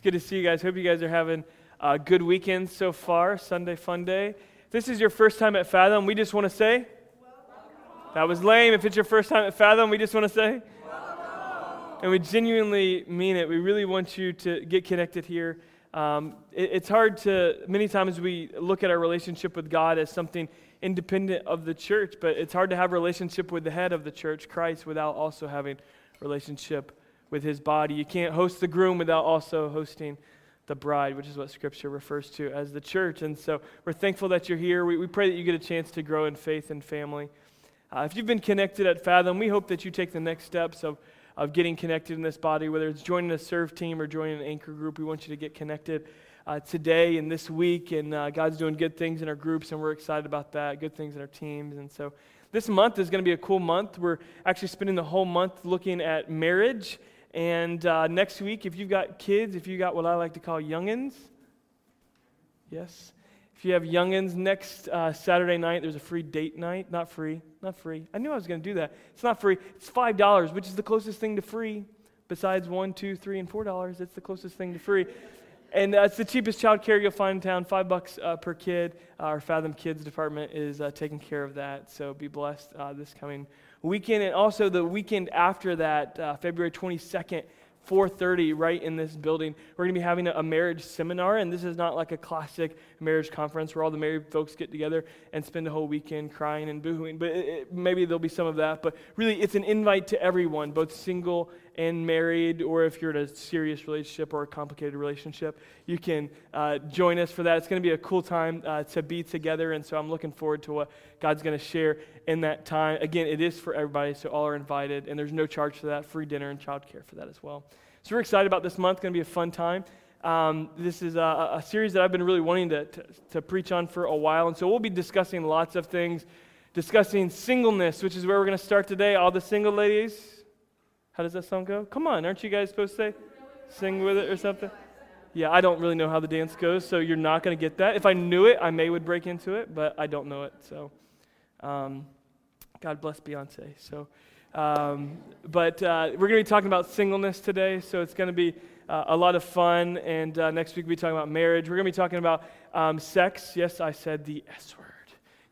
It's good to see you guys. Hope you guys are having a good weekend so far. Sunday fun day. If this is your first time at Fathom, we just want to say that was lame. If it's your first time at Fathom, we just want to say and we genuinely mean it. We really want you to get connected here. Um, it, it's hard to, many times we look at our relationship with God as something independent of the church, but it's hard to have a relationship with the head of the church, Christ, without also having relationship with his body. You can't host the groom without also hosting the bride, which is what Scripture refers to as the church. And so we're thankful that you're here. We, we pray that you get a chance to grow in faith and family. Uh, if you've been connected at Fathom, we hope that you take the next steps of of getting connected in this body, whether it's joining a serve team or joining an anchor group. We want you to get connected uh, today and this week. And uh, God's doing good things in our groups, and we're excited about that, good things in our teams. And so this month is going to be a cool month. We're actually spending the whole month looking at marriage. And uh, next week, if you've got kids, if you've got what I like to call youngins, yes, if you have youngins, next uh, Saturday night, there's a free date night. Not free, not free. I knew I was going to do that. It's not free. It's $5, which is the closest thing to free. Besides one, two, three, and $4, it's the closest thing to free. And uh, the cheapest child care you'll find in town, five bucks uh, per kid. Our Fathom Kids department is uh, taking care of that. So be blessed uh, this coming weekend. And also the weekend after that, uh, February 22nd, 4.30 right in this building we're going to be having a, marriage seminar and this is not like a classic marriage conference where all the married folks get together and spend a whole weekend crying and boohooing but it, it, maybe there'll be some of that but really it's an invite to everyone both single and married, or if you're in a serious relationship or a complicated relationship, you can uh, join us for that. It's going to be a cool time uh, to be together, and so I'm looking forward to what God's going to share in that time. Again, it is for everybody, so all are invited, and there's no charge for that, free dinner and childcare for that as well. So we're excited about this month. Going to be a fun time. Um, this is a, a, series that I've been really wanting to, to, to preach on for a while, and so we'll be discussing lots of things, discussing singleness, which is where we're going to start today. All the single ladies, how does that song go? Come on, aren't you guys supposed to say? Sing with it or something? Yeah, I don't really know how the dance goes, so you're not going to get that. If I knew it, I may would break into it, but I don't know it. So, um, God bless Beyonce. So, um, but uh, we're going to be talking about singleness today, so it's going to be uh, a lot of fun. And uh, next week we'll be talking about marriage. We're going to be talking about um, sex. Yes, I said the S word.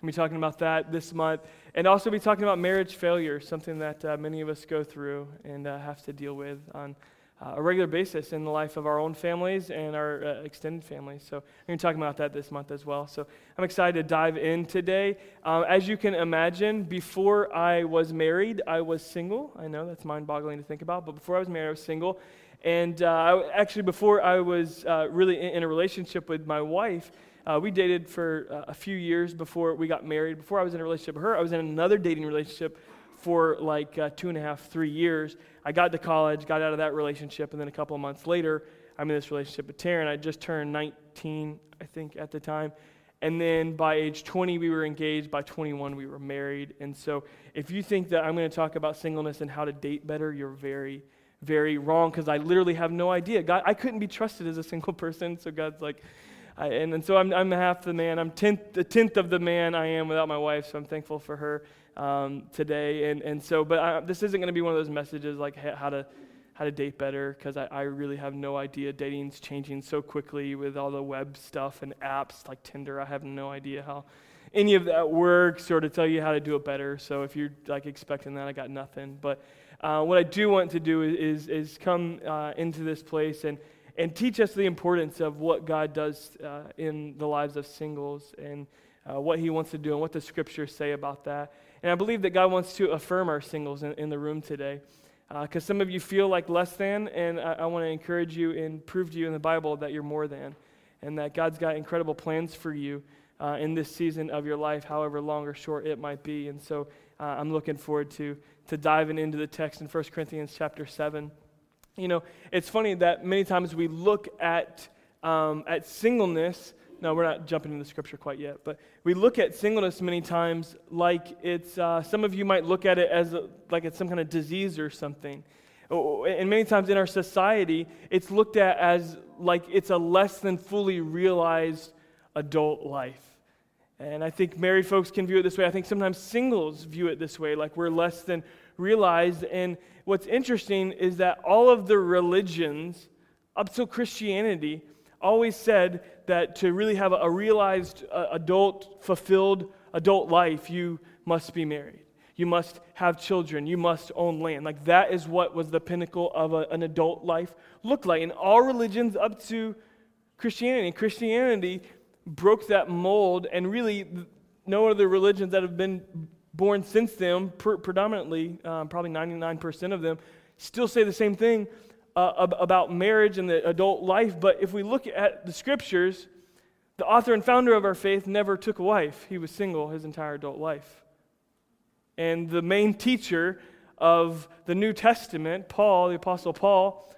To be talking about that this month. And also be talking about marriage failure, something that uh, many of us go through and uh, have to deal with on uh, a regular basis in the life of our own families and our uh, extended families. So we're going to talk about that this month as well. So I'm excited to dive in today. Um, as you can imagine, before I was married, I was single. I know that's mind-boggling to think about, but before I was married, I was single. And uh, actually, before I was uh, really in a relationship with my wife, uh, we dated for uh, a few years before we got married. Before I was in a relationship with her, I was in another dating relationship for like uh, two and a half, three years. I got to college, got out of that relationship, and then a couple of months later, I'm in this relationship with Taryn. I just turned 19, I think, at the time. And then by age 20, we were engaged. By 21, we were married. And so if you think that I'm going to talk about singleness and how to date better, you're very, very wrong because I literally have no idea. God, I couldn't be trusted as a single person. So God's like, I, and, and so I'm, I'm half the man. I'm tenth, the tenth of the man I am without my wife, so I'm thankful for her um, today. And, and so, but I, this isn't going to be one of those messages like how to, how to date better, because I, I really have no idea. Dating's changing so quickly with all the web stuff and apps like Tinder. I have no idea how any of that works or to tell you how to do it better. So if you're like expecting that, I got nothing. But uh, what I do want to do is, is, is come uh, into this place and and teach us the importance of what God does uh, in the lives of singles and uh, what He wants to do and what the scriptures say about that. And I believe that God wants to affirm our singles in, in the room today. Because uh, some of you feel like less than, and I, I want to encourage you and prove to you in the Bible that you're more than, and that God's got incredible plans for you uh, in this season of your life, however long or short it might be. And so uh, I'm looking forward to, to diving into the text in 1 Corinthians chapter 7. You know, it's funny that many times we look at, um, at singleness. No, we're not jumping into scripture quite yet, but we look at singleness many times like it's, uh, some of you might look at it as a, like it's some kind of disease or something. And many times in our society, it's looked at as like it's a less than fully realized adult life. And I think married folks can view it this way. I think sometimes singles view it this way, like we're less than realized. And what's interesting is that all of the religions up till Christianity, always said that to really have a realized, uh, adult, fulfilled adult life, you must be married. You must have children. You must own land. Like that is what was the pinnacle of a, an adult life looked like. In all religions up to Christianity, Christianity broke that mold, and really no other religions that have been born since then, predominantly, um, probably 99% of them, still say the same thing uh, about marriage and the adult life. But if we look at the scriptures, the author and founder of our faith never took a wife. He was single his entire adult life. And the main teacher of the New Testament, Paul, the Apostle Paul,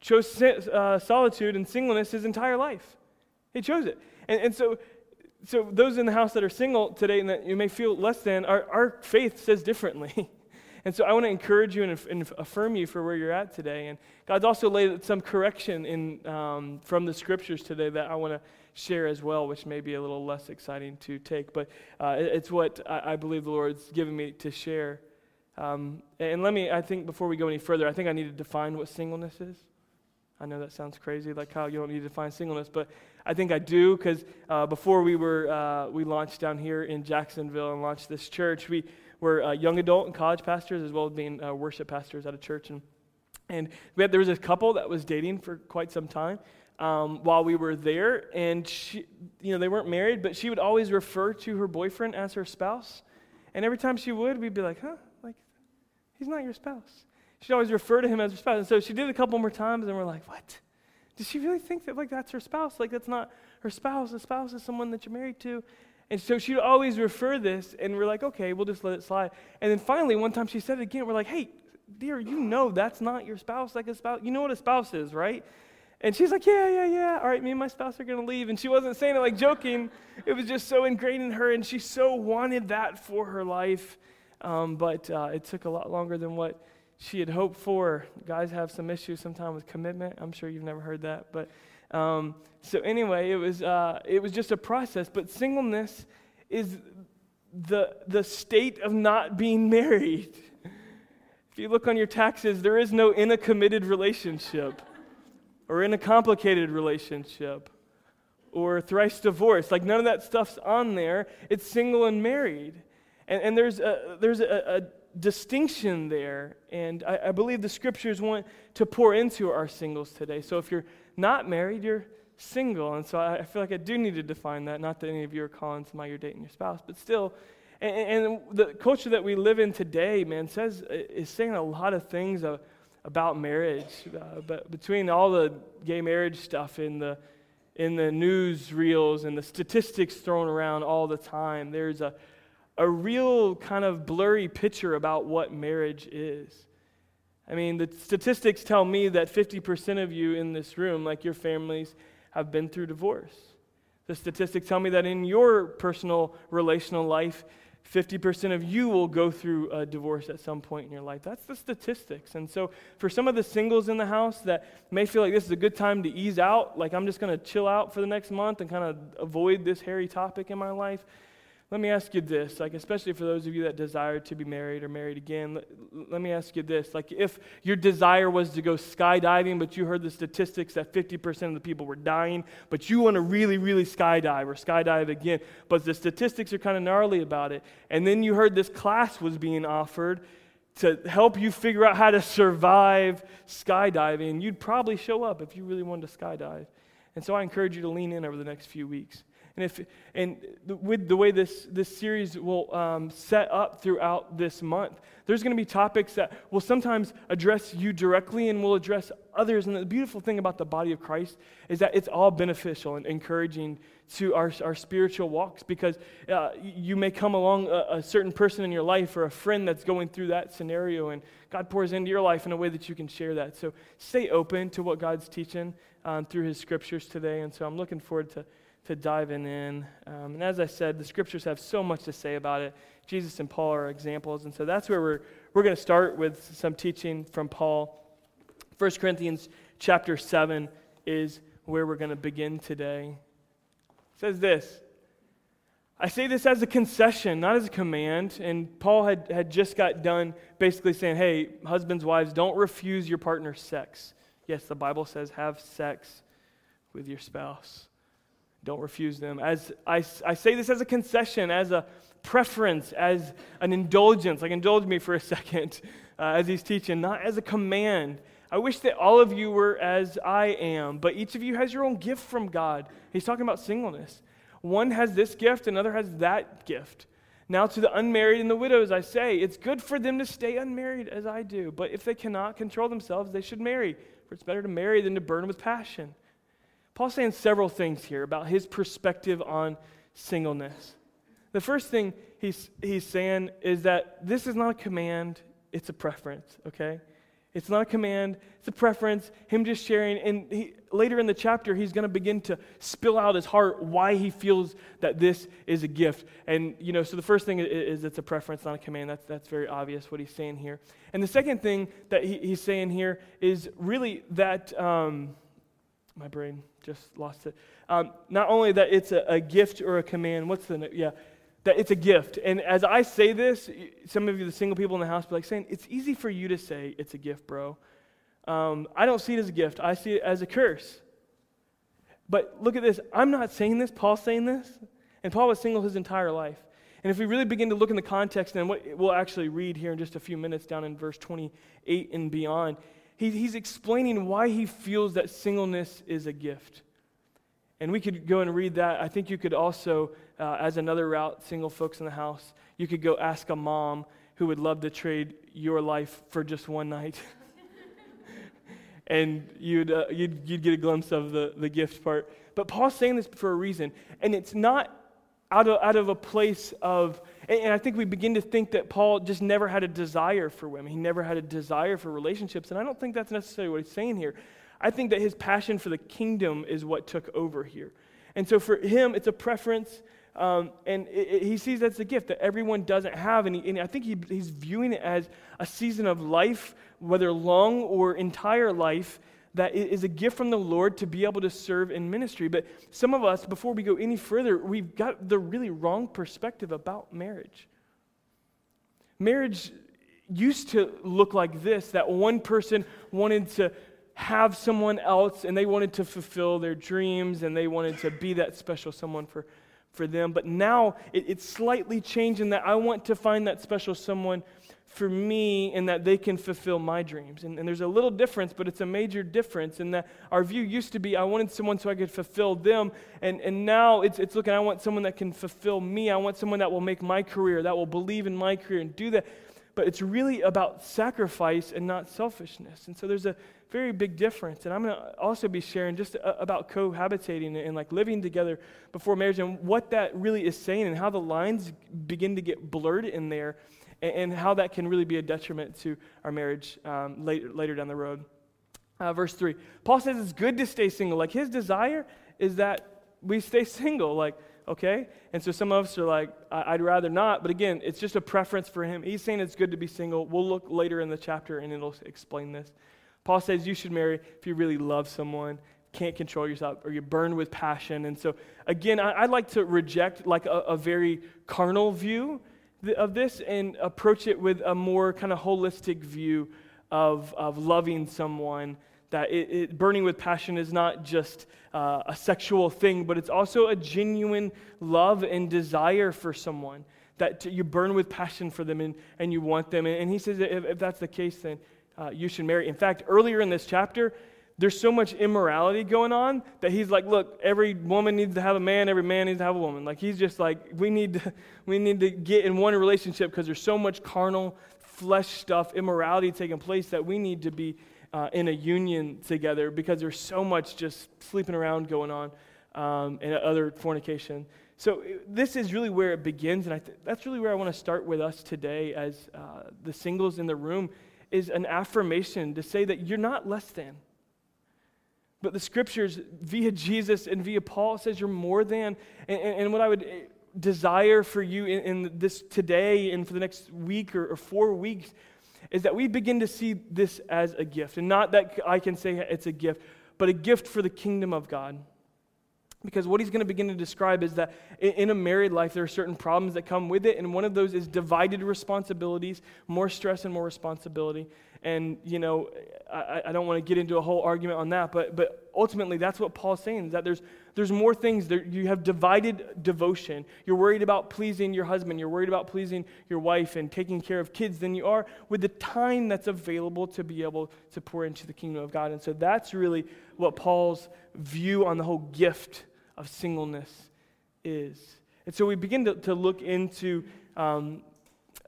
chose uh, solitude and singleness his entire life. He chose it. And, and so, so, those in the house that are single today and that you may feel less than, our, our faith says differently. And so I want to encourage you and, and, affirm you for where you're at today. And God's also laid some correction in, um, from the scriptures today that I want to share as well, which may be a little less exciting to take. But uh, it's what I, I, believe the Lord's given me to share. Um, and let me, I think before we go any further, I think I need to define what singleness is. I know that sounds crazy, like Kyle, you don't need to define singleness, but I think I do because uh, before we were, uh, we launched down here in Jacksonville and launched this church, we were uh, young adult and college pastors as well as being uh, worship pastors at a church. And, and we had, there was a couple that was dating for quite some time um, while we were there. And, she, you know, they weren't married, but she would always refer to her boyfriend as her spouse. And every time she would, we'd be like, huh? Like, he's not your spouse. She'd always refer to him as her spouse. And so she did it a couple more times, and we're like, what? Does she really think that, like, that's her spouse? Like, that's not her spouse. The spouse is someone that you're married to. And so she'd always refer this, and we're like, okay, we'll just let it slide. And then finally, one time she said it again. We're like, hey, dear, you know that's not your spouse. Like a spouse, you know what a spouse is, right? And she's like, yeah, yeah, yeah. All right, me and my spouse are going to leave. And she wasn't saying it like joking. It was just so ingrained in her, and she so wanted that for her life. Um, but uh, it took a lot longer than what she had hoped for. Guys have some issues sometimes with commitment. I'm sure you've never heard that, but um, so anyway, it was, uh, it was just a process. But singleness is the, the state of not being married. If you look on your taxes, there is no in a committed relationship or in a complicated relationship or thrice divorced. Like none of that stuff's on there. It's single and married. And, and there's, a, there's a, a distinction there. And I, I, believe the scriptures want to pour into our singles today. So if you're not married, you're single. And so I, I feel like I do need to define that. Not that any of you are calling somebody you're dating your spouse, but still. And, and the culture that we live in today, man, says is saying a lot of things about marriage. Uh, but between all the gay marriage stuff in the in the news reels and the statistics thrown around all the time, there's a a real kind of blurry picture about what marriage is. I mean, the statistics tell me that 50% of you in this room, like your families, have been through divorce. The statistics tell me that in your personal relational life, 50% of you will go through a divorce at some point in your life. That's the statistics. And so, for some of the singles in the house that may feel like this is a good time to ease out, like I'm just going to chill out for the next month and kind of avoid this hairy topic in my life, let me ask you this, like especially for those of you that desire to be married or married again, let, let, me ask you this, like if your desire was to go skydiving, but you heard the statistics that 50% of the people were dying, but you want to really, really skydive or skydive again, but the statistics are kind of gnarly about it, and then you heard this class was being offered to help you figure out how to survive skydiving, you'd probably show up if you really wanted to skydive. And so I encourage you to lean in over the next few weeks. And, if, and with the way this, this series will um, set up throughout this month, there's going to be topics that will sometimes address you directly and will address others. And the beautiful thing about the body of Christ is that it's all beneficial and encouraging to our, our spiritual walks because uh, you may come along a, a certain person in your life or a friend that's going through that scenario, and God pours into your life in a way that you can share that. So stay open to what God's teaching um, through His scriptures today. And so I'm looking forward to to diving in. Um, and as I said, the scriptures have so much to say about it. Jesus and Paul are examples. And so that's where we're, we're going to start with some teaching from Paul. 1 Corinthians chapter 7 is where we're going to begin today. It says this I say this as a concession, not as a command. And Paul had, had just got done basically saying, hey, husbands, wives, don't refuse your partner sex. Yes, the Bible says have sex with your spouse. Don't refuse them. As I, I say this as a concession, as a preference, as an indulgence. Like, indulge me for a second uh, as he's teaching, not as a command. I wish that all of you were as I am, but each of you has your own gift from God. He's talking about singleness. One has this gift, another has that gift. Now, to the unmarried and the widows, I say, it's good for them to stay unmarried as I do, but if they cannot control themselves, they should marry, for it's better to marry than to burn with passion. Paul's saying several things here about his perspective on singleness. The first thing he's, he's saying is that this is not a command, it's a preference, okay? It's not a command, it's a preference. Him just sharing. And he, later in the chapter, he's going to begin to spill out his heart why he feels that this is a gift. And, you know, so the first thing is, is it's a preference, not a command. That's, that's very obvious what he's saying here. And the second thing that he, he's saying here is really that, um, my brain just lost it. Um, not only that it's a, a gift or a command, what's the, yeah, that it's a gift. And as I say this, some of you, the single people in the house, be like saying, it's easy for you to say it's a gift, bro. Um, I don't see it as a gift, I see it as a curse. But look at this. I'm not saying this, Paul's saying this. And Paul was single his entire life. And if we really begin to look in the context, and what we'll actually read here in just a few minutes down in verse 28 and beyond, he, he's explaining why he feels that singleness is a gift. And we could go and read that. I think you could also, uh, as another route, single folks in the house, you could go ask a mom who would love to trade your life for just one night. and you'd, uh, you'd, you'd get a glimpse of the, the gift part. But Paul's saying this for a reason. And it's not out of, out of a place of, and, I think we begin to think that Paul just never had a desire for women. He never had a desire for relationships. And I don't think that's necessarily what he's saying here. I think that his passion for the kingdom is what took over here. And so for him, it's a preference, um, and it, it, he sees that's a gift that everyone doesn't have. And, he, and I think he, he's viewing it as a season of life, whether long or entire life, that is a gift from the Lord to be able to serve in ministry. But some of us, before we go any further, we've got the really wrong perspective about marriage. Marriage used to look like this that one person wanted to have someone else and they wanted to fulfill their dreams and they wanted to be that special someone for, for them. But now it, it's slightly changed in that I want to find that special someone for me and that they can fulfill my dreams. And, and, there's a little difference, but it's a major difference in that our view used to be I wanted someone so I could fulfill them. And, and now it's, it's looking, I want someone that can fulfill me. I want someone that will make my career, that will believe in my career and do that. But it's really about sacrifice and not selfishness. And so there's a very big difference. And I'm going to also be sharing just uh, about cohabitating and like living together before marriage and what that really is saying and how the lines begin to get blurred in there and, and how that can really be a detriment to our marriage um, later, later down the road. Uh, verse 3 Paul says it's good to stay single. Like his desire is that we stay single. Like, okay? And so some of us are like, I'd rather not. But again, it's just a preference for him. He's saying it's good to be single. We'll look later in the chapter and it'll explain this. Paul says you should marry if you really love someone, can't control yourself, or you're burned with passion. And so, again, I, would like to reject like a, a very carnal view of this and approach it with a more kind of holistic view of, of loving someone. That it, it, burning with passion is not just uh, a sexual thing, but it's also a genuine love and desire for someone. That you burn with passion for them and, and you want them. And, and he says if, if that's the case, then uh, you should marry. In fact, earlier in this chapter, there's so much immorality going on that he's like, look, every woman needs to have a man, every man needs to have a woman. Like he's just like, we need to, we need to get in one relationship because there's so much carnal flesh stuff, immorality taking place that we need to be uh, in a union together because there's so much just sleeping around going on um, and other fornication. So this is really where it begins, and th- that's really where I want to start with us today as uh, the singles in the room is an affirmation to say that you're not less than. But the scriptures, via Jesus and via Paul, says you're more than. And, and what I would eh, desire for you in, in, this today and for the next week or, or four weeks is that we begin to see this as a gift. And not that I can say it's a gift, but a gift for the kingdom of God. Because what he's going to begin to describe is that in a married life, there are certain problems that come with it, and one of those is divided responsibilities, more stress and more responsibility. And you know, I, I don't want to get into a whole argument on that, but, but ultimately, that's what Paul's saying is that there's, there's more things. There, you have divided devotion. You're worried about pleasing your husband, you're worried about pleasing your wife and taking care of kids than you are with the time that's available to be able to pour into the kingdom of God. And so that's really what Paul's view on the whole gift of singleness is. And so we begin to, to look into um,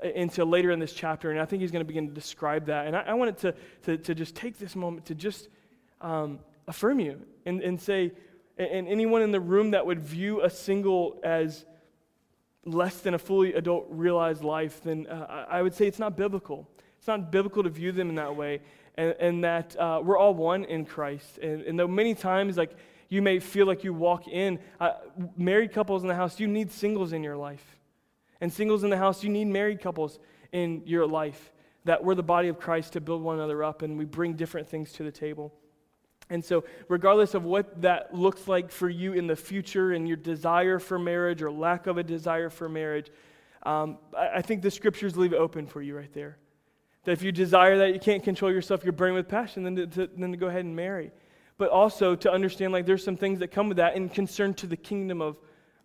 into later in this chapter, and I think he's going to begin to describe that. And I, I wanted to, to, to, just take this moment to just um, affirm you and, and say, and anyone in the room that would view a single as less than a fully adult realized life, then uh, I would say it's not biblical. It's not biblical to view them in that way, and, and that uh, we're all one in Christ. And, and though many times, like, you may feel like you walk in, uh, married couples in the house, you need singles in your life. And singles in the house, you need married couples in your life. That we're the body of Christ to build one another up and we bring different things to the table. And so, regardless of what that looks like for you in the future and your desire for marriage or lack of a desire for marriage, um, I think the scriptures leave it open for you right there. That if you desire that, you can't control yourself, you're burning with passion, then to, to, then to go ahead and marry. But also to understand like there's some things that come with that and concern to the kingdom of,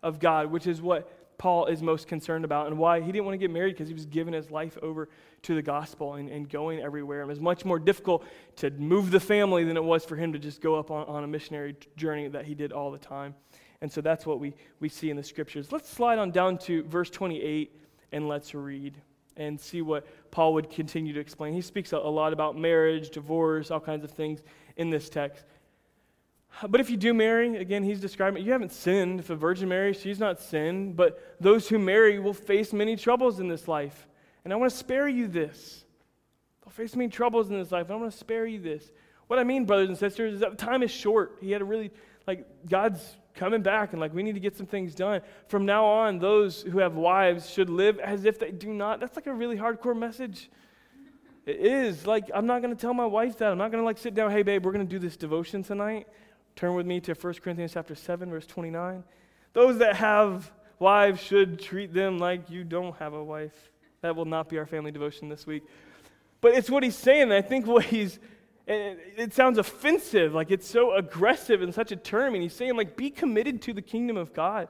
of God, which is what Paul is most concerned about and why he didn't want to get married because he was giving his life over to the gospel and, and going everywhere. It was much more difficult to move the family than it was for him to just go up on, on a missionary journey that he did all the time. And so that's what we, we see in the scriptures. Let's slide on down to verse 28 and let's read and see what Paul would continue to explain. He speaks a, a lot about marriage, divorce, all kinds of things in this text. But if you do marry, again, he's describing you haven't sinned. If a virgin marries, she's not sinned. But those who marry will face many troubles in this life. And I want to spare you this. They'll face many troubles in this life. And I want to spare you this. What I mean, brothers and sisters, is that time is short. He had a really, like, God's coming back, and, like, we need to get some things done. From now on, those who have wives should live as if they do not. That's like a really hardcore message. It is. Like, I'm not going to tell my wife that. I'm not going to, like, sit down, hey, babe, we're going to do this devotion tonight. Turn with me to 1 Corinthians chapter 7, verse 29. Those that have wives should treat them like you don't have a wife. That will not be our family devotion this week. But it's what he's saying. I think what he's, it, sounds offensive, like it's so aggressive in such a term. And he's saying, like, be committed to the kingdom of God.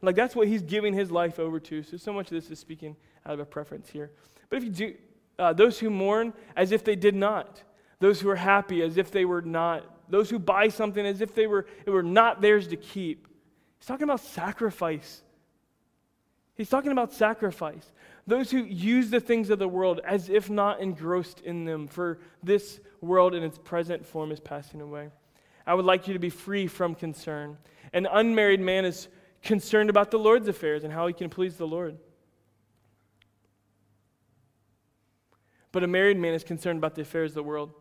Like, that's what he's giving his life over to. So, so much of this is speaking out of a preference here. But if you do, uh, those who mourn as if they did not, those who are happy as if they were not those who buy something as if they were, it were not theirs to keep. He's talking about sacrifice. He's talking about sacrifice. Those who use the things of the world as if not engrossed in them, for this world in its present form is passing away. I would like you to be free from concern. An unmarried man is concerned about the Lord's affairs and how he can please the Lord. But a married man is concerned about the affairs of the world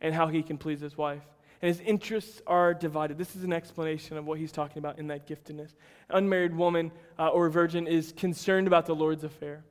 and how he can please his wife and his interests are divided. This is an explanation of what he's talking about in that giftedness. An unmarried woman uh, or virgin is concerned about the Lord's affair.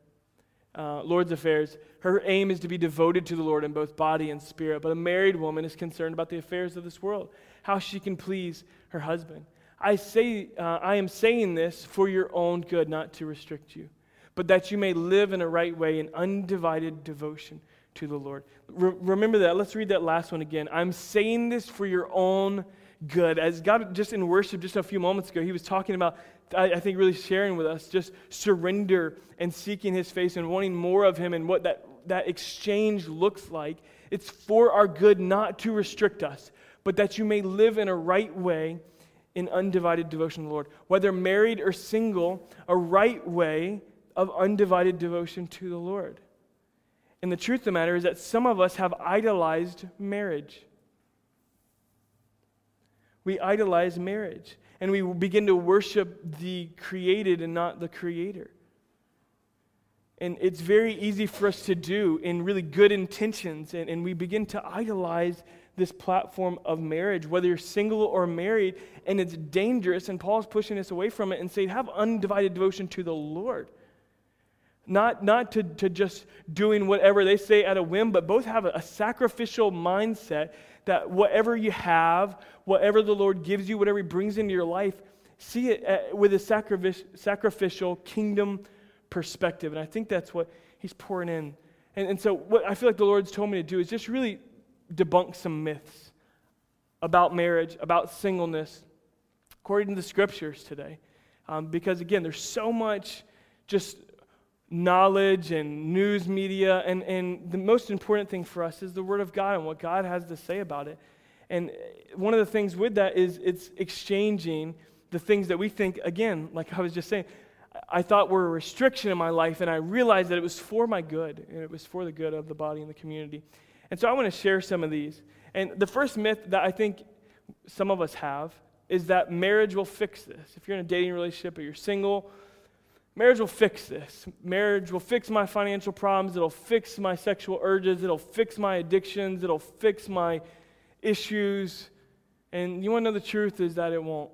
Uh, Lord's affairs. Her aim is to be devoted to the Lord in both body and spirit. But a married woman is concerned about the affairs of this world, how she can please her husband. I say, uh, I am saying this for your own good, not to restrict you, but that you may live in a right way in undivided devotion to the Lord. Re- remember that. Let's read that last one again. I'm saying this for your own good. As God, just in worship, just a few moments ago, He was talking about, I, I think, really sharing with us just surrender and seeking His face and wanting more of Him and what that, that exchange looks like. It's for our good, not to restrict us, but that you may live in a right way in undivided devotion to the Lord. Whether married or single, a right way of undivided devotion to the Lord. And the truth of the matter is that some of us have idolized marriage. We idolize marriage. And we begin to worship the created and not the creator. And it's very easy for us to do in really good intentions. And, and we begin to idolize this platform of marriage, whether you're single or married. And it's dangerous. And Paul's pushing us away from it and saying, have undivided devotion to the Lord. Not, not to, to just doing whatever they say at a whim, but both have a, a sacrificial mindset that whatever you have, whatever the Lord gives you, whatever He brings into your life, see it uh, with a sacrificial kingdom perspective. And I think that's what He's pouring in And, and so, what I feel like the Lord's told me to do is just really debunk some myths about marriage, about singleness, according to the scriptures today. Um, because again, there's so much just knowledge and news media, and, and the most important thing for us is the Word of God and what God has to say about it. And one of the things with that is it's exchanging the things that we think, again, like I was just saying, I thought were a restriction in my life, and I realized that it was for my good, and it was for the good of the body and the community. And so I want to share some of these. And the first myth that I think some of us have is that marriage will fix this. If you're in a dating relationship or you're single, marriage will fix this. Marriage will fix my financial problems, it'll fix my sexual urges, it'll fix my addictions, it'll fix my issues. And you want to know the truth is that it won't.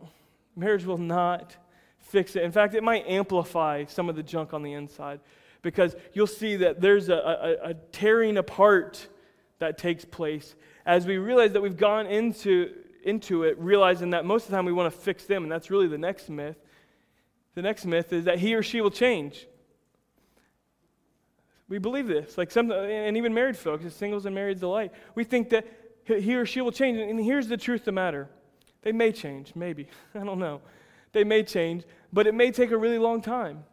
Marriage will not fix it. In fact, it might amplify some of the junk on the inside because you'll see that there's a, a, a tearing apart that takes place as we realize that we've gone into, into it realizing that most of the time we want to fix them, and that's really the next myth. The next myth is that he or she will change. We believe this, like some, and even married folks, singles and marrieds alike. We think that he or she will change. And here's the truth of the matter they may change, maybe. I don't know. They may change, but it may take a really long time.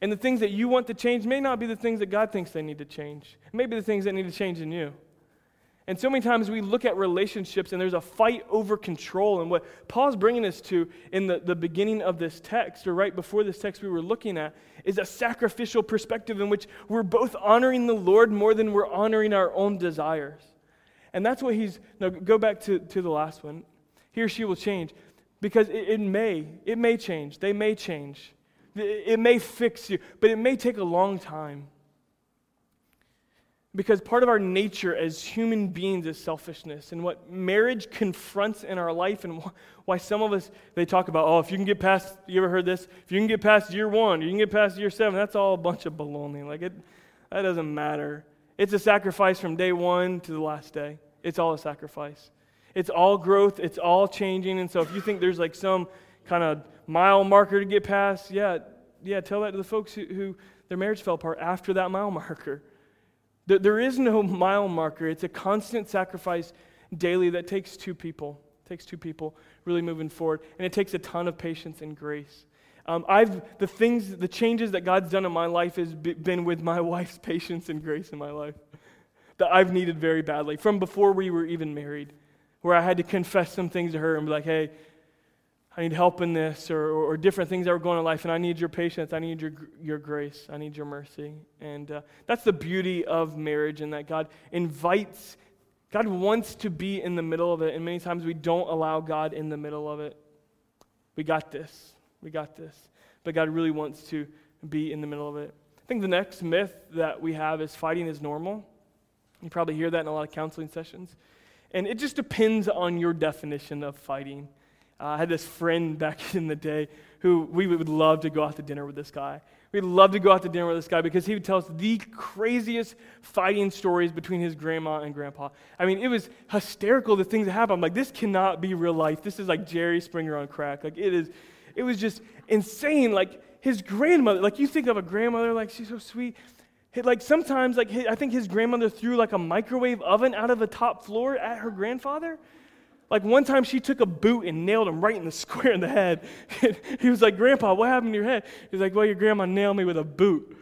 And the things that you want to change may not be the things that God thinks they need to change. It may be the things that need to change in you. And so many times we look at relationships and there's a fight over control. And what Paul's bringing us to in the, the beginning of this text, or right before this text we were looking at, is a sacrificial perspective in which we're both honoring the Lord more than we're honoring our own desires. And that's what he's, no, go back to, to the last one. He or she will change because it, it may, it may change. They may change. It, it may fix you, but it may take a long time. Because part of our nature as human beings is selfishness. And what marriage confronts in our life, and why some of us, they talk about, oh, if you can get past, you ever heard this? If you can get past year one, you can get past year seven, that's all a bunch of baloney. Like, it, that doesn't matter. It's a sacrifice from day one to the last day. It's all a sacrifice. It's all growth, it's all changing. And so if you think there's like some kind of mile marker to get past, yeah, yeah, tell that to the folks who, who their marriage fell apart after that mile marker. There is no mile marker. It's a constant sacrifice daily that takes two people. It takes two people really moving forward. And it takes a ton of patience and grace. Um, I've the things, the changes that God's done in my life has been with my wife's patience and grace in my life that I've needed very badly from before we were even married, where I had to confess some things to her and be like, hey, I need help in this, or, or, different things that were going on in life, and I need your patience, I need your, your grace, I need your mercy. And uh, that's the beauty of marriage, and that God invites, God wants to be in the middle of it, and many times we don't allow God in the middle of it. We got this, we got this. But God really wants to be in the middle of it. I think the next myth that we have is fighting is normal. You probably hear that in a lot of counseling sessions. And it just depends on your definition of fighting. Uh, I had this friend back in the day who we would love to go out to dinner with this guy. We'd love to go out to dinner with this guy because he would tell us the craziest fighting stories between his grandma and grandpa. I mean, it was hysterical the things that happened. I'm like, this cannot be real life. This is like Jerry Springer on crack. Like, it is, it was just insane. Like, his grandmother, like, you think of a grandmother, like, she's so sweet like sometimes like I think his grandmother threw like a microwave oven out of the top floor at her grandfather. Like one time she took a boot and nailed him right in the square in the head. he was like, Grandpa, what happened to your head? He's like, Well, your grandma nailed me with a boot.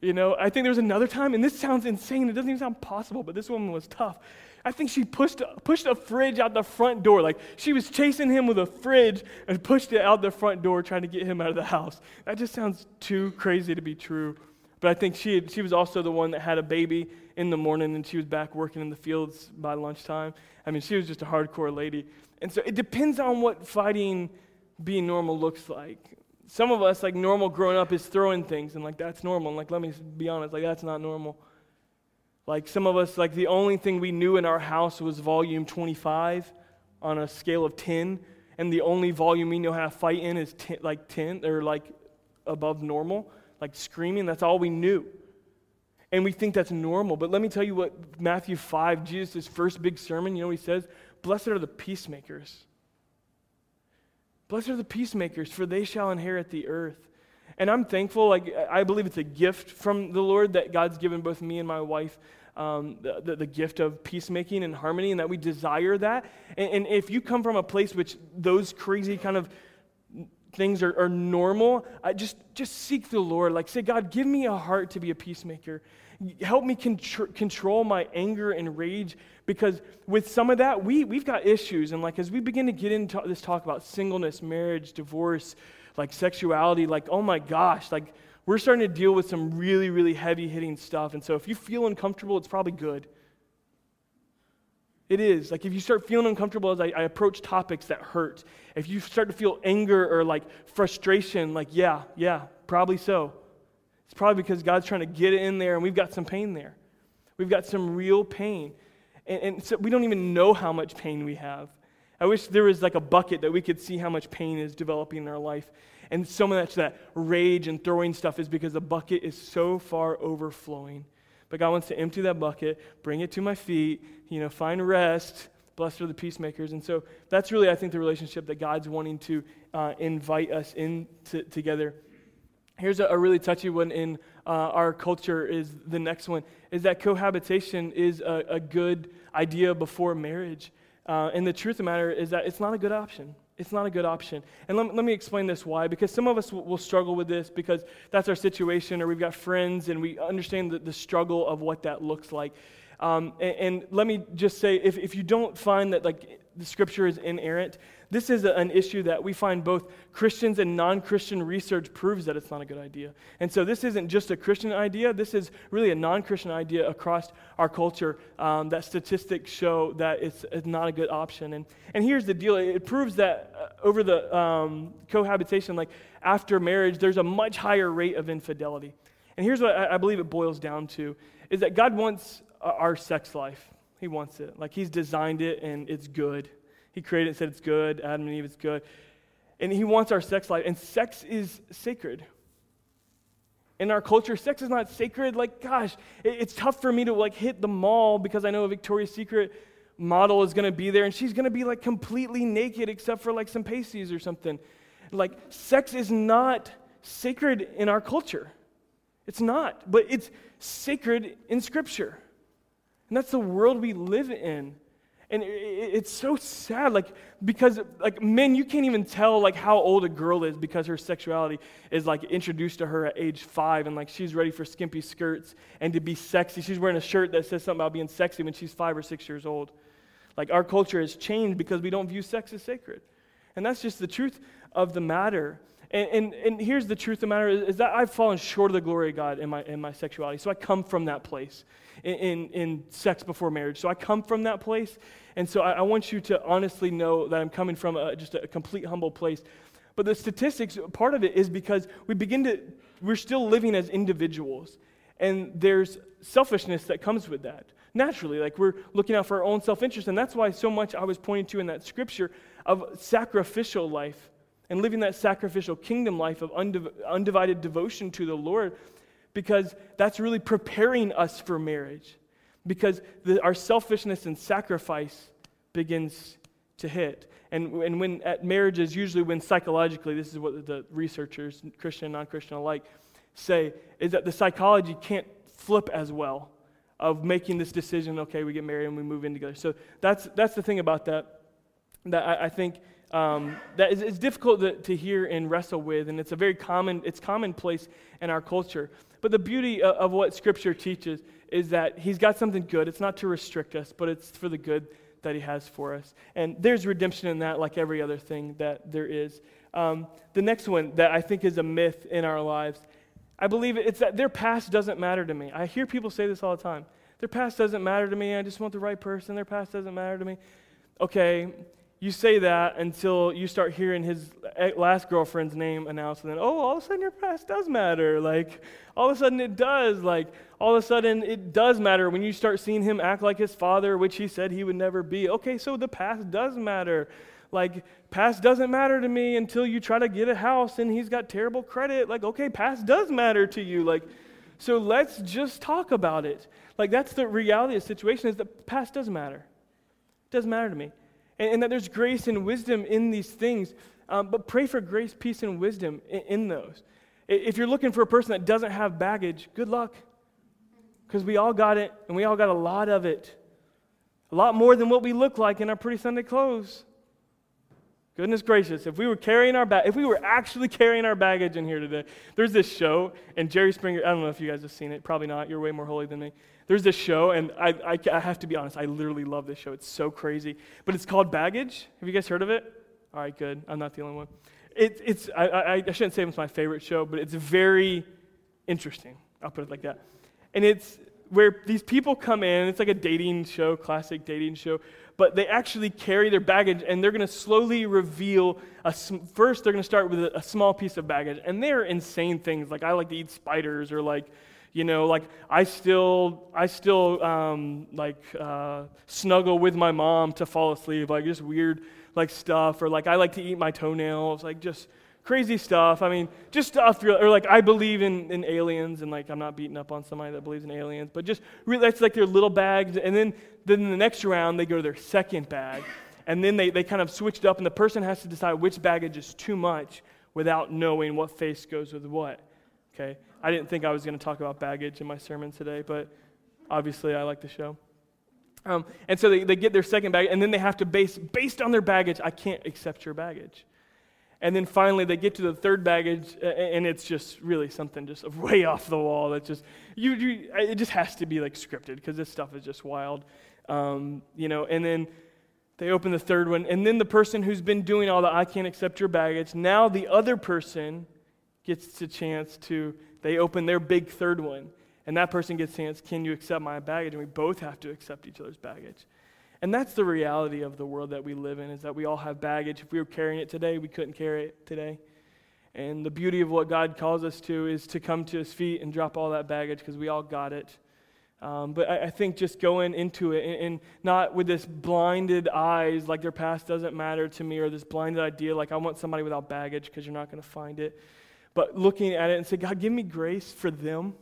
You know, I think there was another time, and this sounds insane. It doesn't even sound possible, but this woman was tough. I think she pushed, pushed a fridge out the front door. Like she was chasing him with a fridge and pushed it out the front door trying to get him out of the house. That just sounds too crazy to be true. But I think she, had, she was also the one that had a baby in the morning and she was back working in the fields by lunchtime. I mean, she was just a hardcore lady. And so it depends on what fighting being normal looks like. Some of us, like normal growing up, is throwing things, and like that's normal. And like, let me be honest, like that's not normal. Like some of us, like the only thing we knew in our house was volume 25 on a scale of 10, and the only volume we know how to fight in is 10, like 10 or like above normal like screaming. That's all we knew. And we think that's normal. But let me tell you what Matthew 5, Jesus' first big sermon, you know he says? Blessed are the peacemakers. Blessed are the peacemakers, for they shall inherit the earth. And I'm thankful, like, I believe it's a gift from the Lord that God's given both me and my wife um, the, the, the, gift of peacemaking and harmony, and that we desire that. And, and, if you come from a place which those crazy kind of things are, are normal, I just, just seek the Lord. Like, say, God, give me a heart to be a peacemaker. Help me contr- control my anger and rage because with some of that, we, we've got issues. And like as we begin to get into this talk about singleness, marriage, divorce, like sexuality, like, oh my gosh, like we're starting to deal with some really, really heavy hitting stuff. And so if you feel uncomfortable, it's probably good. It is. Like if you start feeling uncomfortable as I, I, approach topics that hurt, if you start to feel anger or like frustration, like, yeah, yeah, probably so. It's probably because God's trying to get in there and we've got some pain there. We've got some real pain. And, and so we don't even know how much pain we have. I wish there was like a bucket that we could see how much pain is developing in our life. And so much that rage and throwing stuff is because the bucket is so far overflowing. But God wants to empty that bucket, bring it to my feet, you know, find rest. Blessed are the peacemakers. And so that's really, I think, the relationship that God's wanting to uh, invite us in to, together. Here's a, a, really touchy one in uh, our culture is the next one, is that cohabitation is a, a good idea before marriage. Uh, and the truth of the matter is that it's not a good option. It's not a good option. And let, let me explain this why. Because some of us will, will struggle with this because that's our situation, or we've got friends and we understand the, the struggle of what that looks like. Um, and, and, let me just say if, if you don't find that like the scripture is inerrant, this is a, an issue that we find both Christians and non Christian research proves that it's not a good idea. And so this isn't just a Christian idea, this is really a non Christian idea across our culture um, that statistics show that it's, it's, not a good option. And, and here's the deal it proves that uh, over the um, cohabitation, like after marriage, there's a much higher rate of infidelity. And here's what I, I believe it boils down to is that God wants our sex life. He wants it. Like He's designed it and it's good. He created it said it's good. Adam and Eve, it's good. And He wants our sex life. And sex is sacred. In our culture, sex is not sacred. Like, gosh, it's tough for me to like hit the mall because I know a Victoria's Secret model is going to be there and she's going to be like completely naked except for like some pasties or something. Like, sex is not sacred in our culture. It's not, but it's sacred in Scripture. And that's the world we live in. And it's so sad, like, because, like, men, you can't even tell, like, how old a girl is because her sexuality is, like, introduced to her at age five, and, like, she's ready for skimpy skirts and to be sexy. She's wearing a shirt that says something about being sexy when she's five or six years old. Like, our culture has changed because we don't view sex as sacred. And that's just the truth of the matter. And, and, and here's the truth of the matter is, that I've fallen short of the glory of God in my, in my sexuality. So I come from that place in, in, in sex before marriage. So I come from that place. And so I, I want you to honestly know that I'm coming from a, just a complete humble place. But the statistics, part of it is because we begin to, we're still living as individuals. And there's selfishness that comes with that. Naturally, like we're looking out for our own self interest. And that's why so much I was pointing to in that scripture of sacrificial life and living that sacrificial kingdom life of undiv- undivided devotion to the Lord because that's really preparing us for marriage. Because the, our selfishness and sacrifice begins to hit. And, and when at marriages, usually when psychologically, this is what the researchers, Christian and non Christian alike, say, is that the psychology can't flip as well of making this decision okay, we get married and we move in together. So that's, that's the thing about that that I, I think um, that is, is difficult to, to, hear and wrestle with, and it's a very common, it's commonplace in our culture. But the beauty of, of what Scripture teaches is that He's got something good. It's not to restrict us, but it's for the good that He has for us. And there's redemption in that, like every other thing that there is. Um, the next one that I think is a myth in our lives, I believe it's that their past doesn't matter to me. I hear people say this all the time. Their past doesn't matter to me. I just want the right person. Their past doesn't matter to me. Okay, you say that until you start hearing his last girlfriend's name announced, and then, oh, all of a sudden your past does matter. Like, all of a sudden it does. Like, all of a sudden it does matter when you start seeing him act like his father, which he said he would never be. Okay, so the past does matter. Like, past doesn't matter to me until you try to get a house and he's got terrible credit. Like, okay, past does matter to you. Like, so let's just talk about it. Like, that's the reality of the situation is the past does matter. It does matter to me and, and that there's grace and wisdom in these things. Um, but pray for grace, peace, and wisdom in, in, those. If you're looking for a person that doesn't have baggage, good luck. Because we all got it, and we all got a lot of it. A lot more than what we look like in our pretty Sunday clothes. Goodness gracious, if we were carrying our bag, if we were actually carrying our baggage in here today, there's this show, and Jerry Springer, I don't know if you guys have seen it, probably not, you're way more holy than me. There's this show, and I, I, I have to be honest, I literally love this show. It's so crazy. But it's called Baggage. Have you guys heard of it? All right, good. I'm not the only one. It, it's, I, I, I shouldn't say it's my favorite show, but it's very interesting. I'll put it like that. And it's where these people come in, it's like a dating show, classic dating show, but they actually carry their baggage and they're going to slowly reveal a, first they're going to start with a, a, small piece of baggage and they're insane things like i like to eat spiders or like you know like i still i still um, like uh, snuggle with my mom to fall asleep like just weird like stuff or like i like to eat my toenails like just crazy stuff. I mean, just stuff, or like I believe in, in aliens, and like I'm not beating up on somebody that believes in aliens, but just really, that's like their little bags. And then, then the next round, they go to their second bag. And then they, they kind of switched up, and the person has to decide which baggage is too much without knowing what face goes with what. Okay? I didn't think I was going to talk about baggage in my sermon today, but obviously I like the show. Um, and so they, they get their second bag, and then they have to base, based on their baggage, I can't accept your baggage. And then finally, they get to the third baggage, and it's just really something just way off the wall. That just you, you, it just has to be like scripted because this stuff is just wild, um, you know. And then they open the third one, and then the person who's been doing all the "I can't accept your baggage," now the other person gets a chance to. They open their big third one, and that person gets chance. Can you accept my baggage? And we both have to accept each other's baggage. And that's the reality of the world that we live in is that we all have baggage. If we were carrying it today, we couldn't carry it today. And the beauty of what God calls us to is to come to his feet and drop all that baggage because we all got it. Um, but I, I, think just going into it and, and, not with this blinded eyes, like their past doesn't matter to me, or this blinded idea, like I want somebody without baggage because you're not going to find it. But looking at it and say, God, give me grace for them.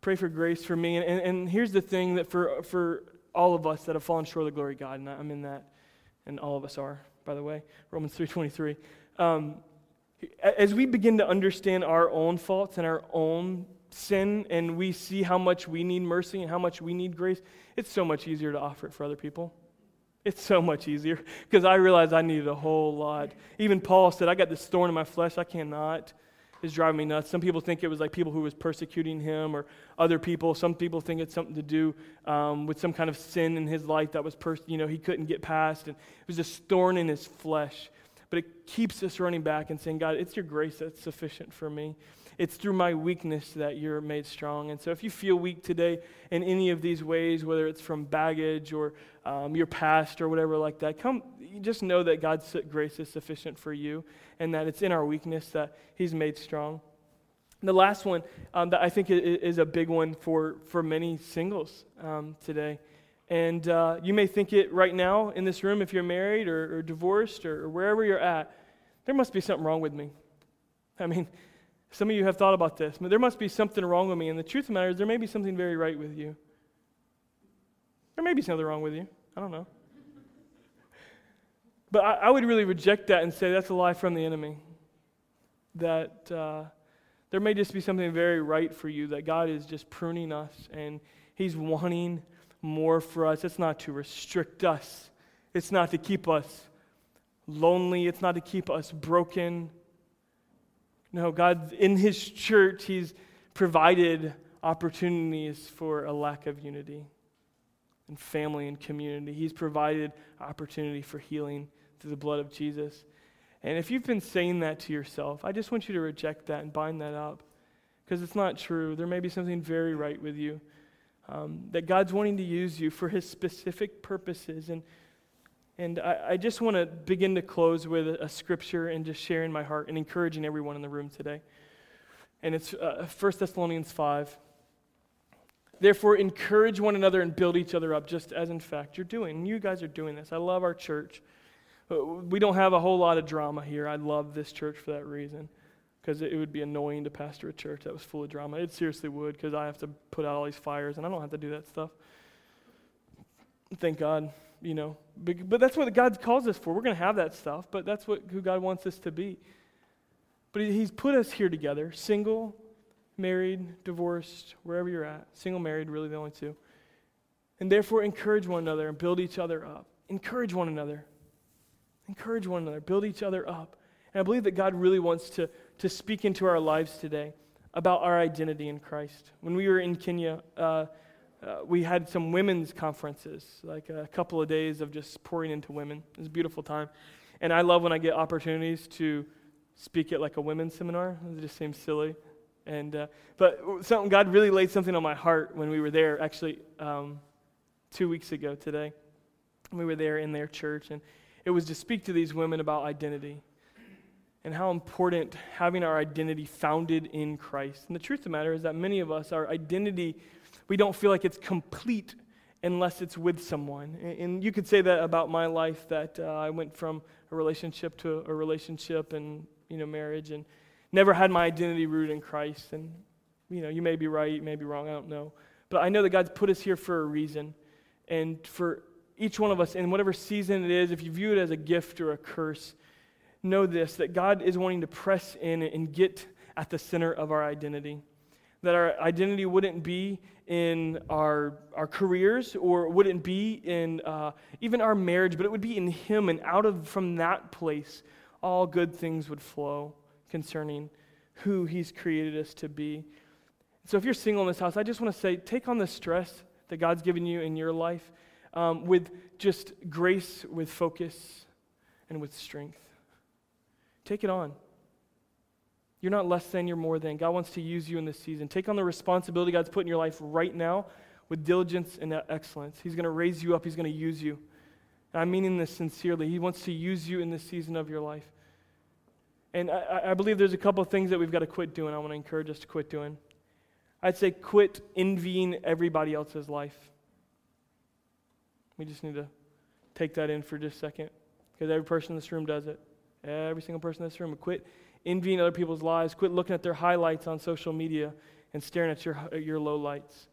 Pray for grace for me. And, and, and here's the thing that for, for all of us that have fallen short of the glory of God, and I'm in that, and all of us are, by the way. Romans 3.23. Um, as we begin to understand our own faults and our own sin, and we see how much we need mercy and how much we need grace, it's so much easier to offer it for other people. It's so much easier because I realized I needed a whole lot. Even Paul said, I got this thorn in my flesh, I cannot It's driving me nuts. Some people think it was like people who was persecuting him or other people. Some people think it's something to do um, with some kind of sin in his life that was, pers- you know, he couldn't get past. And it was this thorn in his flesh. But it keeps us running back and saying, God, it's your grace that's sufficient for me. It's through my weakness that you're made strong. And so if you feel weak today in any of these ways, whether it's from baggage or um, your past or whatever like that, come just know that God's grace is sufficient for you and that it's in our weakness that He's made strong. The last one um, that I think is a big one for, for many singles um, today. And uh, you may think it right now in this room if you're married or, or divorced or, or wherever you're at, there must be something wrong with me. I mean, some of you have thought about this. But there must be something wrong with me. And the truth of the matter is, there may be something very right with you. There may be something wrong with you. I don't know. But I, I would really reject that and say that's a lie from the enemy. That uh, there may just be something very right for you, that God is just pruning us and He's wanting more for us. It's not to restrict us, it's not to keep us lonely, it's not to keep us broken. No, God, in His church, He's provided opportunities for a lack of unity and family and community. He's provided opportunity for healing through the blood of Jesus. And if you've been saying that to yourself, I just want you to reject that and bind that up because it's not true. There may be something very right with you. Um, that God's wanting to use you for his specific purposes. And and I, I just want to begin to close with a, scripture and just sharing my heart and encouraging everyone in the room today. And it's uh, 1 Thessalonians 5. Therefore, encourage one another and build each other up, just as in fact you're doing. You guys are doing this. I love our church. Uh, we don't have a whole lot of drama here. I love this church for that reason because it would be annoying to pastor a church that was full of drama. It seriously would because I have to put out all these fires and I don't have to do that stuff. Thank God you know. But, but that's what God calls us for. We're going to have that stuff, but that's what who God wants us to be. But He's put us here together, single, married, divorced, wherever you're at. Single, married, really the only two. And therefore, encourage one another and build each other up. Encourage one another. Encourage one another. Build each other up. And I believe that God really wants to, to speak into our lives today about our identity in Christ. When we were in Kenya, uh, uh, we had some women's conferences, like a couple of days of just pouring into women. It was a beautiful time. And I love when I get opportunities to speak at like a women's seminar. It just seems silly. And, uh, but something, God really laid something on my heart when we were there, actually, um, two weeks ago today. We were there in their church, and it was to speak to these women about identity and how important having our identity founded in Christ. And the truth of the matter is that many of us, our identity, we don't feel like it's complete unless it's with someone. And you could say that about my life that uh, I went from a relationship to a relationship and, you know, marriage and never had my identity rooted in Christ. And, you know, you may be right, you may be wrong, I don't know. But I know that God's put us here for a reason. And for each one of us, in whatever season it is, if you view it as a gift or a curse, know this that God is wanting to press in and get at the center of our identity. That our identity wouldn't be in our, our careers or wouldn't be in uh, even our marriage, but it would be in Him. And out of from that place, all good things would flow concerning who He's created us to be. So if you're single in this house, I just want to say take on the stress that God's given you in your life um, with just grace, with focus, and with strength. Take it on. You're not less than, you're more than. God wants to use you in this season. Take on the responsibility God's put in your life right now with diligence and excellence. He's going to raise you up, He's going to use you. And I'm meaning this sincerely. He wants to use you in this season of your life. And I, I believe there's a couple of things that we've got to quit doing. I want to encourage us to quit doing. I'd say quit envying everybody else's life. We just need to take that in for just a second because every person in this room does it. Every single person in this room. Quit envying other people's lives. Quit looking at their highlights on social media and staring at your, at your low lights.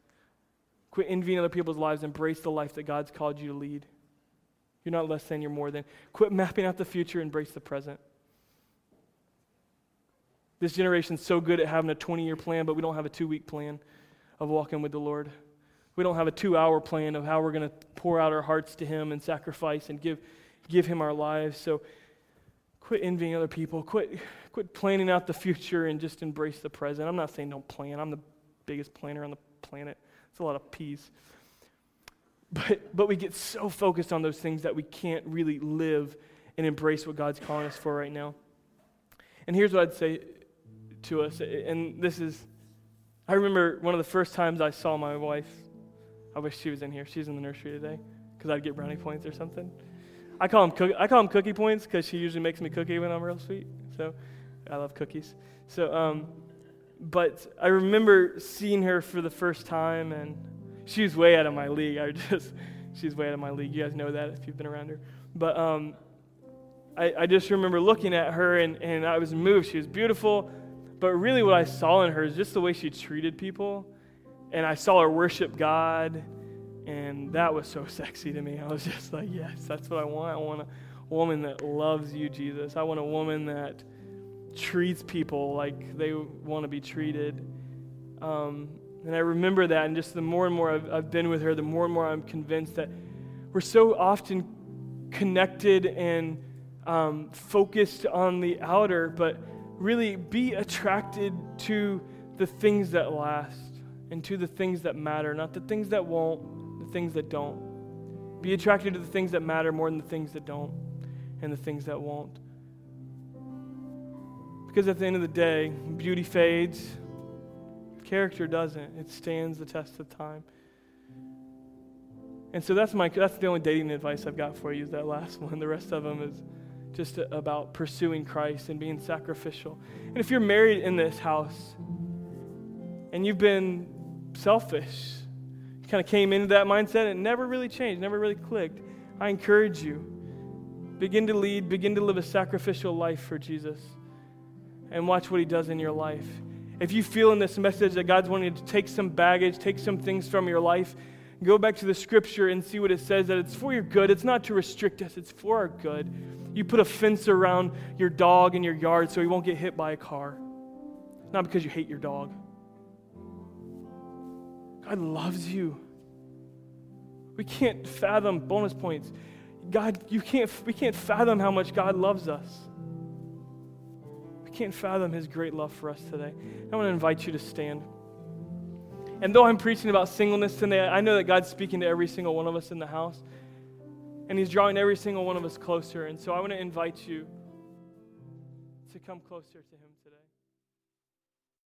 Quit envying other people's lives. Embrace the life that God's called you to lead. You're not less than, you're more than. Quit mapping out the future, embrace the present. This generation's so good at having a 20 year plan, but we don't have a two week plan of walking with the Lord. We don't have a two hour plan of how we're going to pour out our hearts to Him and sacrifice and give, give Him our lives. So quit envying other people. Quit, quit planning out the future and just embrace the present. I'm not saying don't plan, I'm the biggest planner on the planet. It's a lot of peace. But, but we get so focused on those things that we can't really live and embrace what God's calling us for right now. And here's what I'd say to us. And this is, I remember one of the first times I saw my wife. I wish she was in here. She's in the nursery today because I'd get brownie points or something. I call them, I call them cookie points because she usually makes me cookie when I'm real sweet. So I love cookies. So, um, but I remember seeing her for the first time, and she was way out of my league. I just, she's way out of my league. You guys know that if you've been around her. But um, I, I just remember looking at her, and, and I was moved. She was beautiful. But really, what I saw in her is just the way she treated people. And I saw her worship God. And that was so sexy to me. I was just like, yes, that's what I want. I want a woman that loves you, Jesus. I want a woman that treats people like they want to be treated. Um, and I remember that. And just the more and more I've, I've been with her, the more and more I'm convinced that we're so often connected and um, focused on the outer, but really be attracted to the things that last and to the things that matter, not the things that won't, things that don't. Be attracted to the things that matter more than the things that don't and the things that won't. Because at the end of the day, beauty fades, character doesn't. It stands the test of time. And so that's my that's the only dating advice I've got for you is that last one. The rest of them is just about pursuing Christ and being sacrificial. And if you're married in this house and you've been selfish, kind of came into that mindset and never really changed, never really clicked, I encourage you begin to lead, begin to live a sacrificial life for Jesus and watch what he does in your life. If you feel in this message that God's wanting to take some baggage, take some things from your life, go back to the scripture and see what it says that it's for your good. It's not to restrict us, it's for our good. You put a fence around your dog in your yard so he won't get hit by a car. Not because you hate your dog. God loves you. We can't fathom bonus points. God, you can't, we can't fathom how much God loves us. We can't fathom his great love for us today. I want to invite you to stand. And though I'm preaching about singleness today, I know that God's speaking to every single one of us in the house. And he's drawing every single one of us closer. And so I want to invite you to come closer to him.